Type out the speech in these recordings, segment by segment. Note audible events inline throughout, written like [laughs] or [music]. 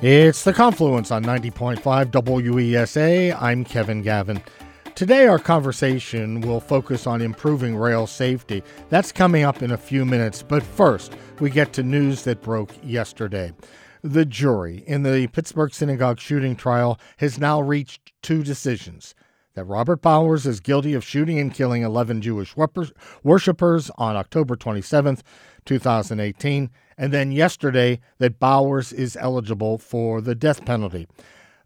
It's the Confluence on 90.5 WESA. I'm Kevin Gavin. Today, our conversation will focus on improving rail safety. That's coming up in a few minutes, but first, we get to news that broke yesterday. The jury in the Pittsburgh synagogue shooting trial has now reached two decisions that Robert Bowers is guilty of shooting and killing 11 Jewish worshippers on October 27, 2018, and then yesterday that Bowers is eligible for the death penalty.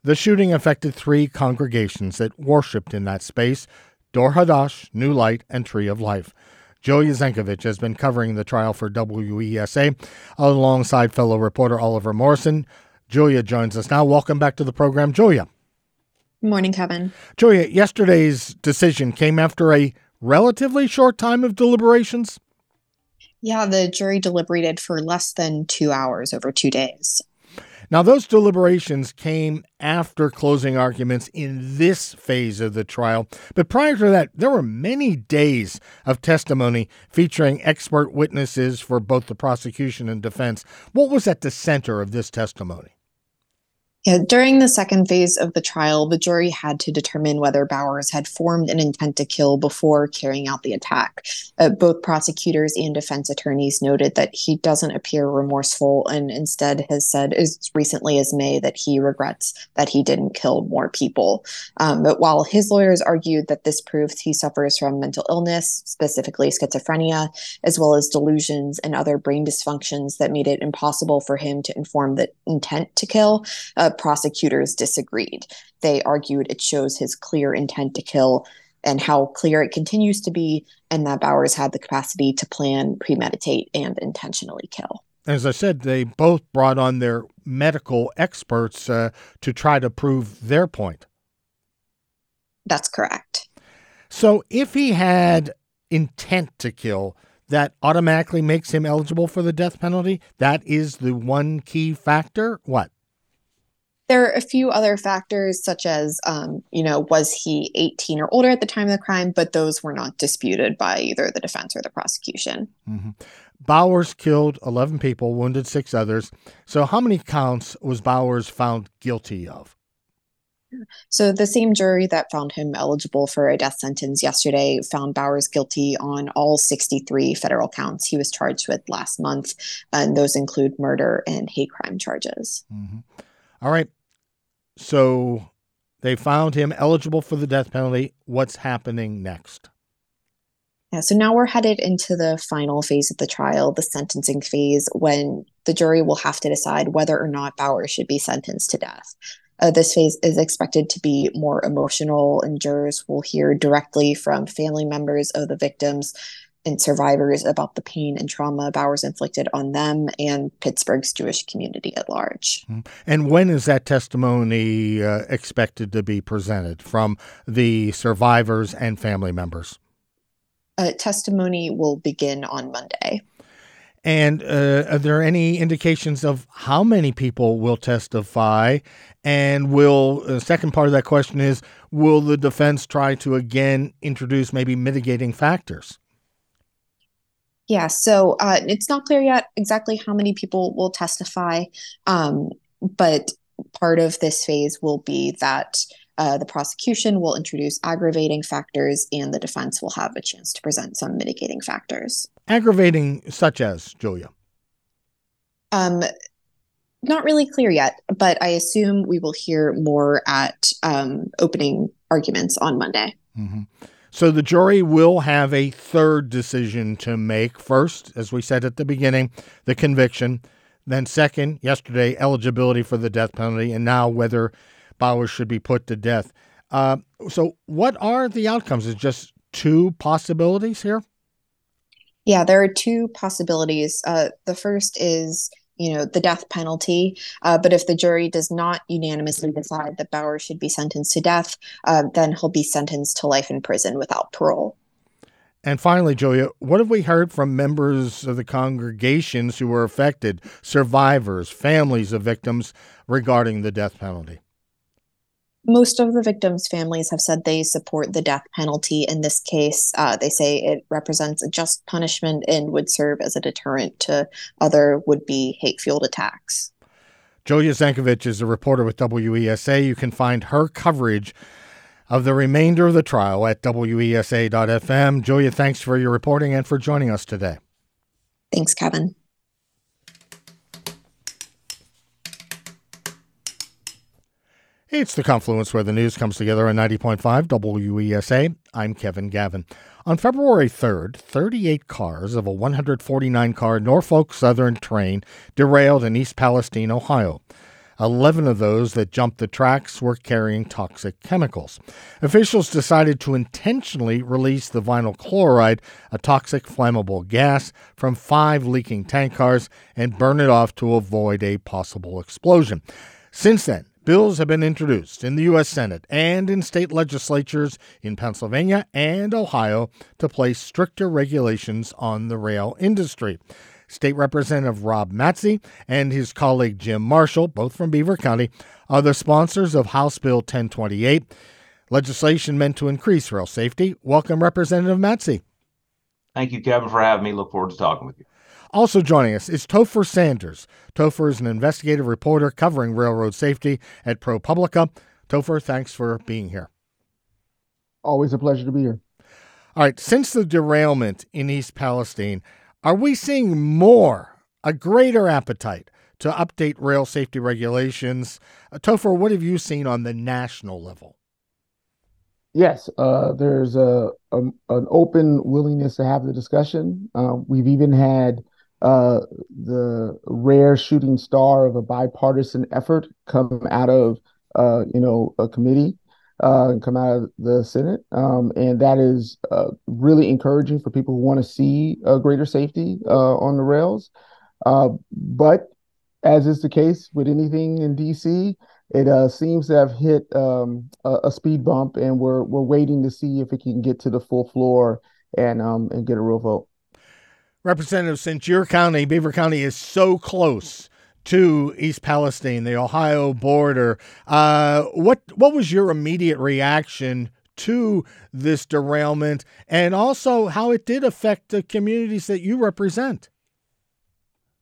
The shooting affected three congregations that worshiped in that space Dor Hadash, New Light, and Tree of Life. Julia Zenkevich has been covering the trial for WESA alongside fellow reporter Oliver Morrison. Julia joins us now. Welcome back to the program, Julia. Morning, Kevin. Julia, yesterday's decision came after a relatively short time of deliberations. Yeah, the jury deliberated for less than two hours over two days. Now, those deliberations came after closing arguments in this phase of the trial. But prior to that, there were many days of testimony featuring expert witnesses for both the prosecution and defense. What was at the center of this testimony? Yeah, during the second phase of the trial, the jury had to determine whether Bowers had formed an intent to kill before carrying out the attack. Uh, both prosecutors and defense attorneys noted that he doesn't appear remorseful and instead has said as recently as May that he regrets that he didn't kill more people. Um, but while his lawyers argued that this proves he suffers from mental illness, specifically schizophrenia, as well as delusions and other brain dysfunctions that made it impossible for him to inform the intent to kill. Uh, prosecutors disagreed. They argued it shows his clear intent to kill and how clear it continues to be, and that Bowers had the capacity to plan, premeditate, and intentionally kill. As I said, they both brought on their medical experts uh, to try to prove their point. That's correct. So if he had intent to kill, that automatically makes him eligible for the death penalty? That is the one key factor? What? There are a few other factors, such as, um, you know, was he 18 or older at the time of the crime? But those were not disputed by either the defense or the prosecution. Mm-hmm. Bowers killed 11 people, wounded six others. So, how many counts was Bowers found guilty of? So, the same jury that found him eligible for a death sentence yesterday found Bowers guilty on all 63 federal counts he was charged with last month. And those include murder and hate crime charges. Mm-hmm. All right. So they found him eligible for the death penalty. What's happening next? Yeah, so now we're headed into the final phase of the trial, the sentencing phase, when the jury will have to decide whether or not Bowers should be sentenced to death. Uh, this phase is expected to be more emotional, and jurors will hear directly from family members of the victims and survivors about the pain and trauma Bowers inflicted on them and Pittsburgh's Jewish community at large. Mm-hmm. And when is that testimony uh, expected to be presented from the survivors and family members? Uh, testimony will begin on Monday. And uh, are there any indications of how many people will testify? And will the uh, second part of that question is will the defense try to again introduce maybe mitigating factors? Yeah, so uh, it's not clear yet exactly how many people will testify, um, but part of this phase will be that uh, the prosecution will introduce aggravating factors and the defense will have a chance to present some mitigating factors. Aggravating, such as, Julia? Um, not really clear yet, but I assume we will hear more at um, opening arguments on Monday. Mm-hmm. So the jury will have a third decision to make. First, as we said at the beginning, the conviction. Then, second, yesterday, eligibility for the death penalty, and now whether Bowers should be put to death. Uh, so, what are the outcomes? Is just two possibilities here? Yeah, there are two possibilities. Uh, the first is you know the death penalty. Uh, but if the jury does not unanimously decide that Bowers should be sentenced to death uh, then he'll be sentenced to life in prison without parole. And finally julia what have we heard from members of the congregations who were affected? Survivors families of victims regarding the death penalty most of the victims' families have said they support the death penalty in this case. Uh, they say it represents a just punishment and would serve as a deterrent to other would be hate fueled attacks. Julia Zenkevich is a reporter with WESA. You can find her coverage of the remainder of the trial at WESA.FM. Julia, thanks for your reporting and for joining us today. Thanks, Kevin. It's the confluence where the news comes together on 90.5 WESA. I'm Kevin Gavin. On February 3rd, 38 cars of a 149 car Norfolk Southern train derailed in East Palestine, Ohio. 11 of those that jumped the tracks were carrying toxic chemicals. Officials decided to intentionally release the vinyl chloride, a toxic flammable gas, from five leaking tank cars and burn it off to avoid a possible explosion. Since then, Bills have been introduced in the U.S. Senate and in state legislatures in Pennsylvania and Ohio to place stricter regulations on the rail industry. State Representative Rob Matzie and his colleague Jim Marshall, both from Beaver County, are the sponsors of House Bill 1028, legislation meant to increase rail safety. Welcome, Representative Matzie. Thank you, Kevin, for having me. Look forward to talking with you. Also joining us is Topher Sanders. Topher is an investigative reporter covering railroad safety at ProPublica. Topher, thanks for being here. Always a pleasure to be here. All right, since the derailment in East Palestine, are we seeing more, a greater appetite to update rail safety regulations? Uh, Topher, what have you seen on the national level? Yes, uh, there's a, a, an open willingness to have the discussion. Uh, we've even had uh, the rare shooting star of a bipartisan effort come out of uh, you know a committee uh, come out of the Senate, um, and that is uh, really encouraging for people who want to see greater safety uh, on the rails. Uh, but as is the case with anything in DC, it seems to have hit um, a, a, speed bump, and we're we're waiting to see if it can get to the full floor and um, and get a real vote. Representative, since your county, Beaver County, is so close to East Palestine, the Ohio border, uh, what what was your immediate reaction to this derailment, and also how it did affect the communities that you represent?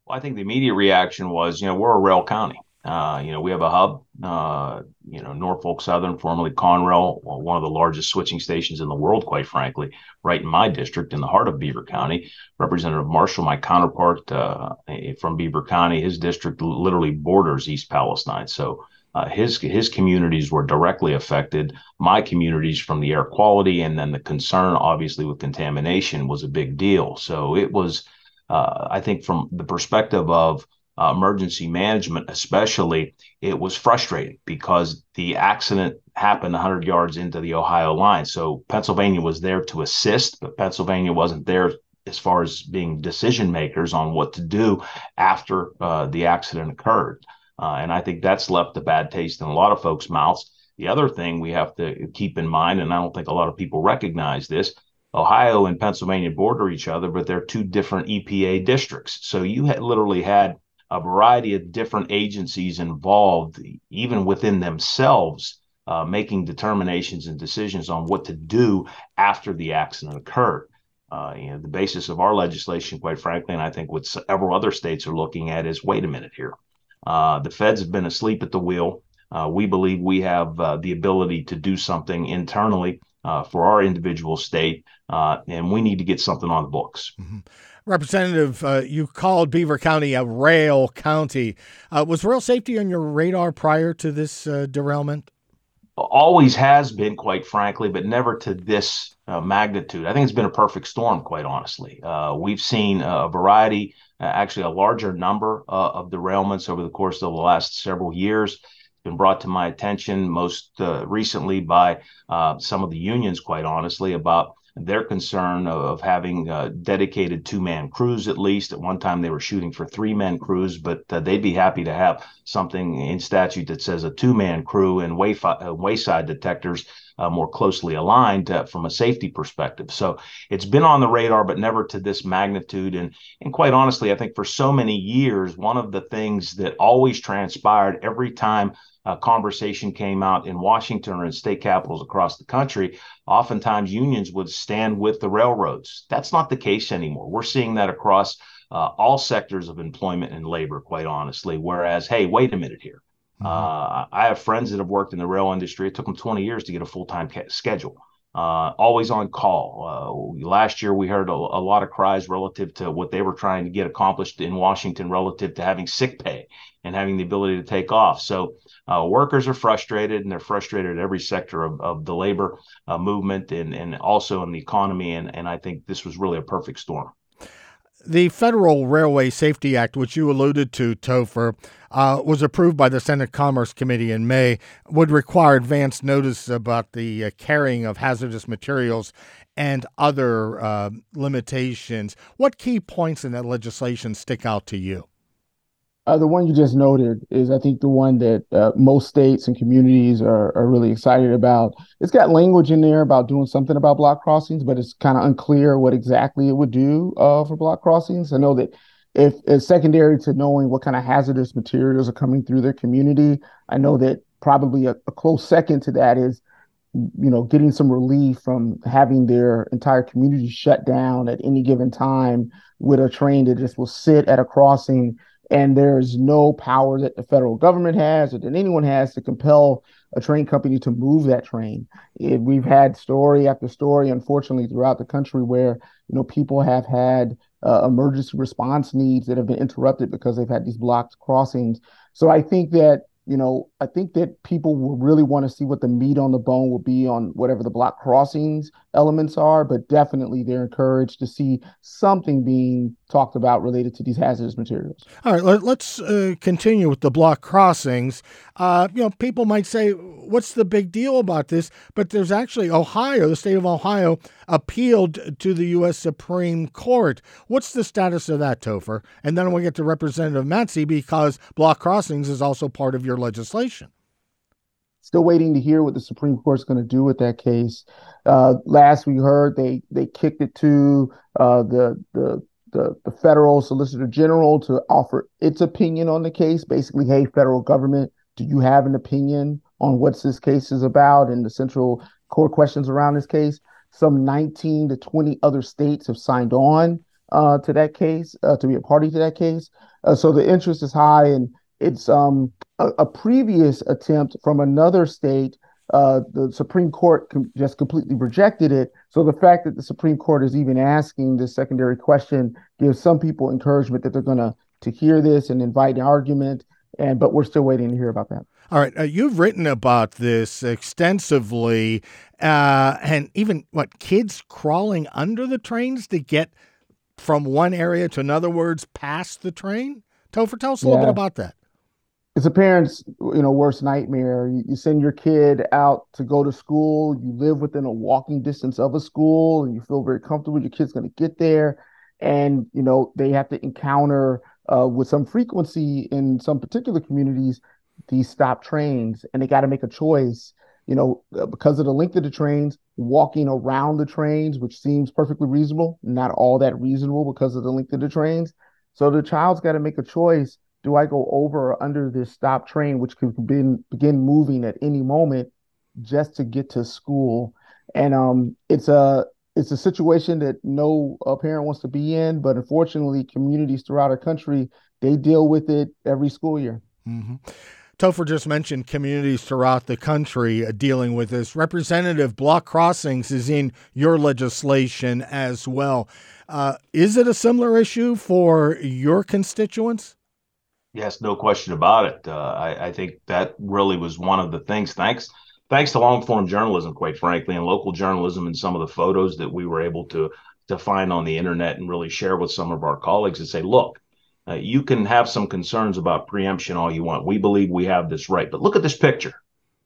Well, I think the immediate reaction was, you know, we're a rail county. Uh, you know, we have a hub, uh, you know, Norfolk Southern, formerly Conrail, one of the largest switching stations in the world, quite frankly, right in my district in the heart of Beaver County. Representative Marshall, my counterpart uh, from Beaver County, his district literally borders East Palestine. So uh, his his communities were directly affected. My communities from the air quality and then the concern, obviously, with contamination was a big deal. So it was, uh, I think, from the perspective of uh, emergency management, especially, it was frustrating because the accident happened 100 yards into the Ohio line. So Pennsylvania was there to assist, but Pennsylvania wasn't there as far as being decision makers on what to do after uh, the accident occurred. Uh, and I think that's left a bad taste in a lot of folks' mouths. The other thing we have to keep in mind, and I don't think a lot of people recognize this, Ohio and Pennsylvania border each other, but they're two different EPA districts. So you had literally had a variety of different agencies involved, even within themselves, uh, making determinations and decisions on what to do after the accident occurred. Uh, you know, the basis of our legislation, quite frankly, and I think what several other states are looking at is wait a minute here. Uh, the feds have been asleep at the wheel. Uh, we believe we have uh, the ability to do something internally uh, for our individual state, and we need to get something on the books. Mm-hmm. Representative, uh, you called Beaver County a rail county. Uh, was rail safety on your radar prior to this uh, derailment? Always has been, quite frankly, but never to this uh, magnitude. I think it's been a perfect storm, quite honestly. Uh, we've seen a variety, uh, actually, a larger number of derailments over the course of the last several years been brought to my attention most uh, recently by uh, some of the unions, quite honestly, about their concern of having a dedicated two man crews at least. At one time, they were shooting for three man crews, but uh, they'd be happy to have something in statute that says a two man crew and wayfi- uh, wayside detectors uh, more closely aligned uh, from a safety perspective. So it's been on the radar, but never to this magnitude. And and quite honestly, I think for so many years, one of the things that always transpired every time a conversation came out in Washington or in state capitals across the country, oftentimes unions would stand with the railroads. That's not the case anymore. We're seeing that across uh, all sectors of employment and labor, quite honestly. Whereas, hey, wait a minute here. Mm-hmm. Uh, I have friends that have worked in the rail industry. It took them 20 years to get a full time ca- schedule. Uh, always on call. Uh, last year, we heard a, a, lot of cries relative to what they were trying to get accomplished in Washington relative to having sick pay and having the ability to take off. So, uh, workers are frustrated, and they're frustrated at every sector of, of the labor uh, movement and, and also in the economy. And, and I think this was really a perfect storm. The Federal Railway Safety Act, which you alluded to, Topher, uh, was approved by the Senate Commerce Committee in May, would require advance notice about the uh, carrying of hazardous materials and other uh, limitations. What key points in that legislation stick out to you? Uh, the one you just noted is, I think, the one that uh, most states and communities are, are really excited about. It's got language in there about doing something about block crossings, but it's kind of unclear what exactly it would do uh, for block crossings. I know that if it's secondary to knowing what kind of hazardous materials are coming through their community, I know that probably a, a close second to that is you know getting some relief from having their entire community shut down at any given time with a train that just will sit at a crossing and there's no power that the federal government has or that anyone has to compel a train company to move that train. It, we've had story after story, unfortunately, throughout the country where you know people have had uh, emergency response needs that have been interrupted because they've had these blocked crossings. So I think that you know, I think that people will really want to see what the meat on the bone will be on whatever the block crossings elements are, but definitely they're encouraged to see something being talked about related to these hazardous materials. All right, let, us uh, continue with the block crossings. Uh, you know, people might say, what's the big deal about this? But there's actually Ohio, the state of Ohio, appealed to the U.S. Supreme Court. What's the status of that, Topher? And then we'll get to Representative Matzie because block crossings is also part of your legislation. Still waiting to hear what the Supreme Court's going to do with that case. Uh, last we heard, they they kicked it to uh, the the the, the federal solicitor general to offer its opinion on the case. Basically, hey, federal government, do you have an opinion on what this case is about and the central core questions around this case? Some 19 to 20 other states have signed on uh, to that case, uh, to be a party to that case. Uh, so the interest is high, and it's um, a, a, previous attempt from another state. Uh, the Supreme Court com- just completely rejected it. So the fact that the Supreme Court is even asking this secondary question gives some people encouragement that they're going to to hear this and invite an argument. And but we're still waiting to hear about that. All right, uh, you've written about this extensively, uh, and even what kids crawling under the trains to get from one area to another. Words past the train. Topher, tell us a yeah. little bit about that. It's a parent's, you know, worst nightmare. You, you send your kid out to go to school. You live within a walking distance of a school, and you feel very comfortable. Your kid's going to get there, and you know they have to encounter uh, with some frequency in some particular communities these stop trains and they got to make a choice you know uh, because of the length of the trains walking around the trains which seems perfectly reasonable not all that reasonable because of the length of the trains so the child's got to make a choice do i go over or under this stop train which could begin begin moving at any moment just to get to school and um it's a it's a situation that no uh, parent wants to be in but unfortunately communities throughout our country they deal with it every school year mm-hmm. Topher just mentioned communities throughout the country uh, dealing with this. Representative Block Crossings is in your legislation as well. Uh, is it a similar issue for your constituents? Yes, no question about it. Uh, I, I, think that really was one of the things. Thanks, thanks to long form journalism, quite frankly, and local journalism, and some of the photos that we were able to to find on the internet and really share with some of our colleagues and say, look, uh, you can have some concerns about preemption all you want. We believe we have this right. But look at this picture.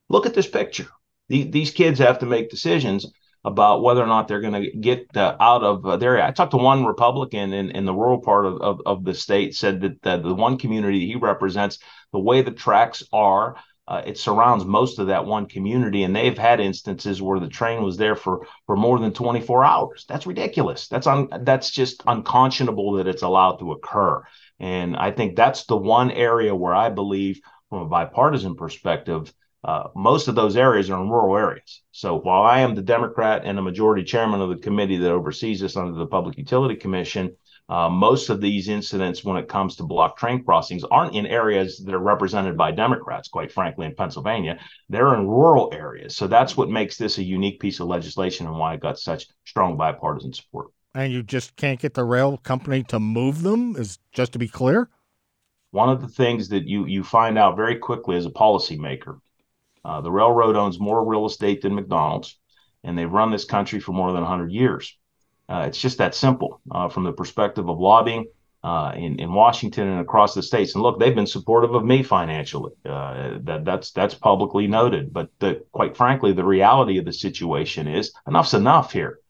Look at this picture. The, these kids have to make decisions about whether or not they're going to get uh, out of uh, their area. I talked to one Republican in, in the rural part of, of, of the state, said that, that the one community he represents, the way the tracks are, uh, it surrounds most of that one community, and they've had instances where the train was there for for more than 24 hours. That's ridiculous. That's un, that's just unconscionable that it's allowed to occur. And I think that's the one area where I believe, from a bipartisan perspective, uh, most of those areas are in rural areas. So while I am the Democrat and a majority chairman of the committee that oversees this under the Public Utility Commission, Uh, most of these incidents, when it comes to block train crossings, aren't in areas that are represented by Democrats, quite frankly, in Pennsylvania. They're in rural areas. So that's what makes this a unique piece of legislation and why it got such strong bipartisan support. And you just can't get the rail company to move them, is just to be clear? One of the things that you, you find out very quickly as a policymaker uh, the railroad owns more real estate than McDonald's, and they've run this country for more than 100 years. Uh, it's just that simple uh, from the perspective of lobbying uh, in, in Washington and across the states. And look, they've been supportive of me financially. Uh, that that's that's publicly noted. But the, quite frankly, the reality of the situation is enough's enough here.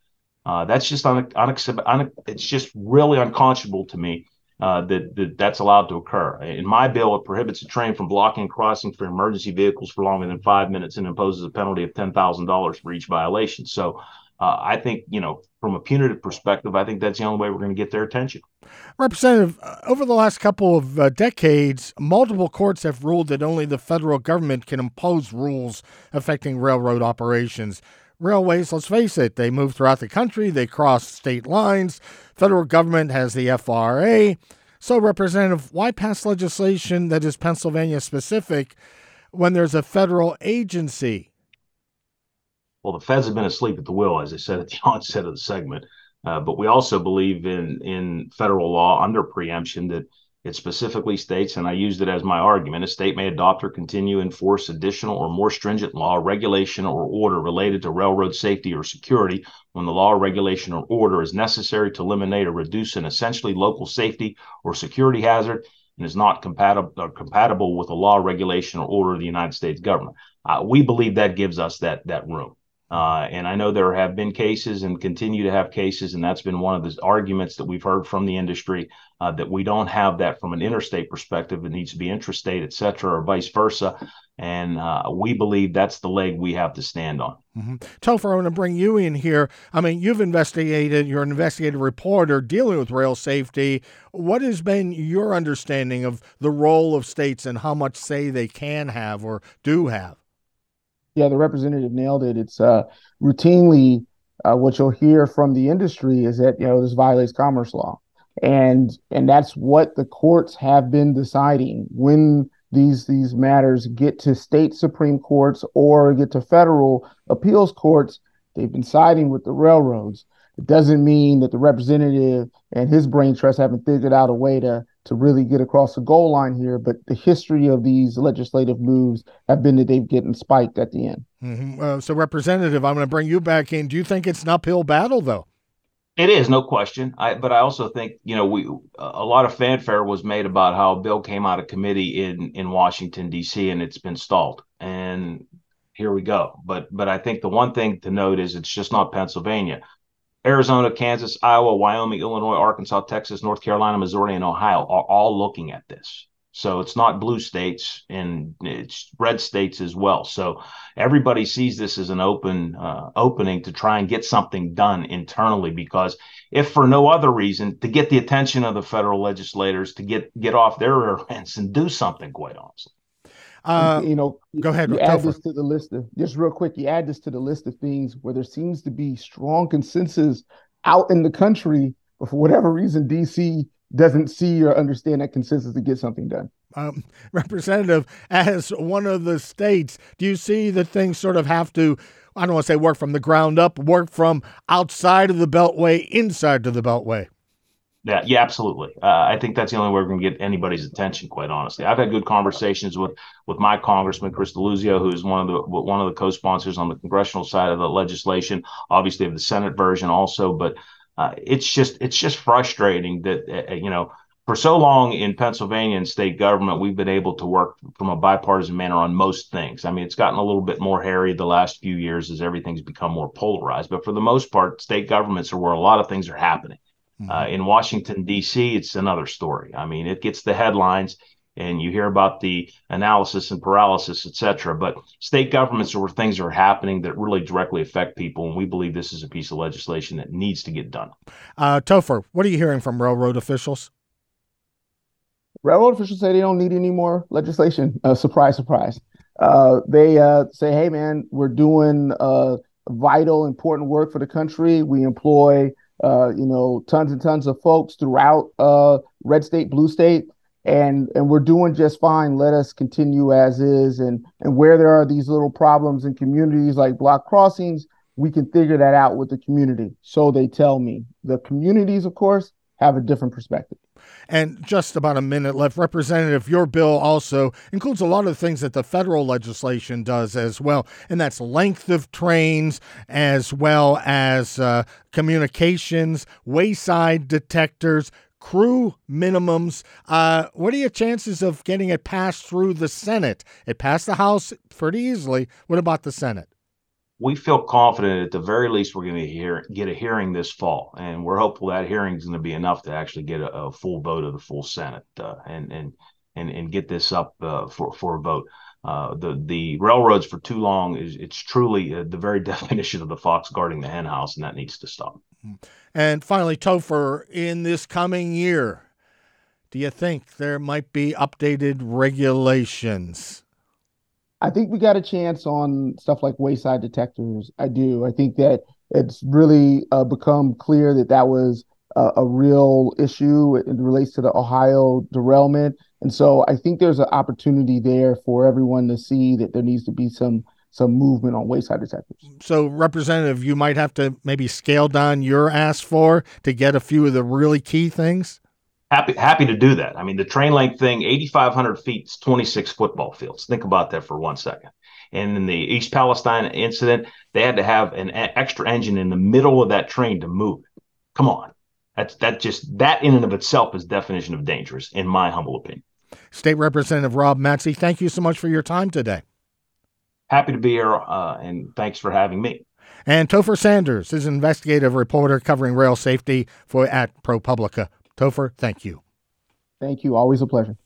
That's just un, unacceptable. Un, it's just really unconscionable to me uh, that, that that's allowed to occur. In my bill, it prohibits a train from blocking crossing for emergency vehicles for longer than five minutes and imposes a penalty of ten thousand dollars for each violation. So uh, I think, you know, from a punitive perspective, I think that's the only way we're going to get their attention. Representative, uh, over the last couple of uh, decades, multiple courts have ruled that only the federal government can impose rules affecting railroad operations. Railways, let's face it, they move throughout the country, they cross state lines. Federal government has the FRA. So, Representative, why pass legislation that is Pennsylvania specific when there's a federal agency well, the feds have been asleep at the wheel, as I said at the [laughs] onset of the segment. Uh, but we also believe in in federal law under preemption that it specifically states, and I used it as my argument, a state may adopt or continue enforce additional or more stringent law, regulation, or order related to railroad safety or security when the law, regulation, or order is necessary to eliminate or reduce an essentially local safety or security hazard and is not compatible or compatible with a law, regulation, or order of the United States government. Uh, we believe that gives us that that room. Uh, and I know there have been cases and continue to have cases, and that's been one of the arguments that we've heard from the industry uh, that we don't have that from an interstate perspective. It needs to be intrastate, et cetera, or vice versa. And uh, we believe that's the leg we have to stand on. Mm-hmm. Topher, I want to bring you in here. I mean, you've investigated, you're an investigative reporter dealing with rail safety. What has been your understanding of the role of states and how much say they can have or do have? Yeah, the representative nailed it. It's uh, routinely uh, what you'll hear from the industry is that you know this violates commerce law, and and that's what the courts have been deciding when these these matters get to state supreme courts or get to federal appeals courts. They've been siding with the railroads. It doesn't mean that the representative and his brain trust haven't figured out a way to to really get across the goal line here. But the history of these legislative moves have been that they've getting spiked at the end. Mm-hmm. Uh, so, Representative, I'm going to bring you back in. Do you think it's an uphill battle, though? It is, no question. I, but I also think you know we a lot of fanfare was made about how a bill came out of committee in in Washington D.C. and it's been stalled, and here we go. But but I think the one thing to note is it's just not Pennsylvania. Arizona, Kansas, Iowa, Wyoming, Illinois, Arkansas, Texas, North Carolina, Missouri, and Ohio are all looking at this. So it's not blue states and it's red states as well. So everybody sees this as an open uh, opening to try and get something done internally because if for no other reason to get the attention of the federal legislators to get get off their [laughs] rear ends and do something quite honestly. Uh, you know, go ahead. You add this to the list of just real quick. You add this to the list of things where there seems to be strong consensus out in the country, but for whatever reason, DC doesn't see or understand that consensus to get something done. Um, [laughs] Representative, as one of the states, do you see that things sort of have to? I don't want to say work from the ground up, work from outside of the beltway inside to the beltway. Yeah, yeah, absolutely. Uh, I think that's the only way we're going to get anybody's attention. Quite honestly, I've had good conversations with with my congressman Chris Deluzio, who is one of the one of the co-sponsors on the congressional side of the legislation. Obviously, of the Senate version also, but uh, it's just it's just frustrating that uh, uh, you know for so long in Pennsylvania and state government, we've been able to work from a bipartisan manner on most things. I mean, it's gotten a little bit more hairy the last few years as everything's become more polarized, but for the most part, state governments are where a lot of things are happening. Mm-hmm. Uh, in Washington, D.C., it's another story. I mean, it gets the headlines and you hear about the analysis and paralysis, et cetera. But state governments are where things are happening that really directly affect people. And we believe this is a piece of legislation that needs to get done. Uh, Topher, what are you hearing from railroad officials? Railroad officials say they don't need any more legislation. Uh, surprise, surprise. Uh, they uh, say, hey, man, we're doing uh, vital, important work for the country. We employ uh, you know, tons and tons of folks throughout uh, red state, blue state, and and we're doing just fine. Let us continue as is, and and where there are these little problems in communities like block crossings, we can figure that out with the community. So they tell me. The communities, of course, have a different perspective. And just about a minute left. Representative, your bill also includes a lot of things that the federal legislation does as well, and that's length of trains as well as uh, communications, wayside detectors, crew minimums. Uh, what are your chances of getting it passed through the Senate? It passed the House pretty easily. What about the Senate? We feel confident at the very least we're going to hear, get a hearing this fall, and we're hopeful that hearing is going to be enough to actually get a, a full vote of the full Senate uh, and and and and get this up uh, for for a vote. Uh, the the railroads for too long is it's truly uh, the very [laughs] definition of the fox guarding the henhouse, and that needs to stop. And finally, Topher, in this coming year, do you think there might be updated regulations? I think we got a chance on stuff like wayside detectors. I do. I think that it's really uh, become clear that that was a, a real issue. It, it relates to the Ohio derailment, and so I think there's an opportunity there for everyone to see that there needs to be some some movement on wayside detectors. So, Representative, you might have to maybe scale down your ask for to get a few of the really key things happy happy to do that. I mean, the train length thing, 8,500 feet, is 26 football fields. Think about that for one second. And in the East Palestine incident, they had to have an extra engine in the middle of that train to move it. Come on, that's that just that in and of itself is definition of dangerous, in my humble opinion. State Representative Rob Matzie, thank you so much for your time today. Happy to be here, uh, and thanks for having me. And Topher Sanders is an investigative reporter covering rail safety for at ProPublica. Topher, thank you. Thank you. Always a pleasure.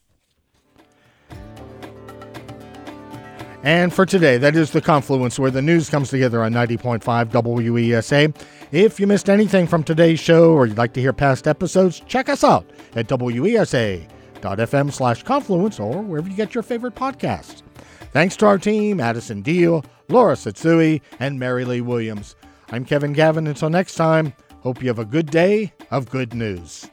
And for today, that is the confluence where the news comes together on 90.5 WESA. If you missed anything from today's show or you'd like to hear past episodes, check us out at WESA.fm slash confluence or wherever you get your favorite podcasts. Thanks to our team, Addison Deal, Laura Satsui, and Mary Lee Williams. I'm Kevin Gavin. Until next time, hope you have a good day of good news.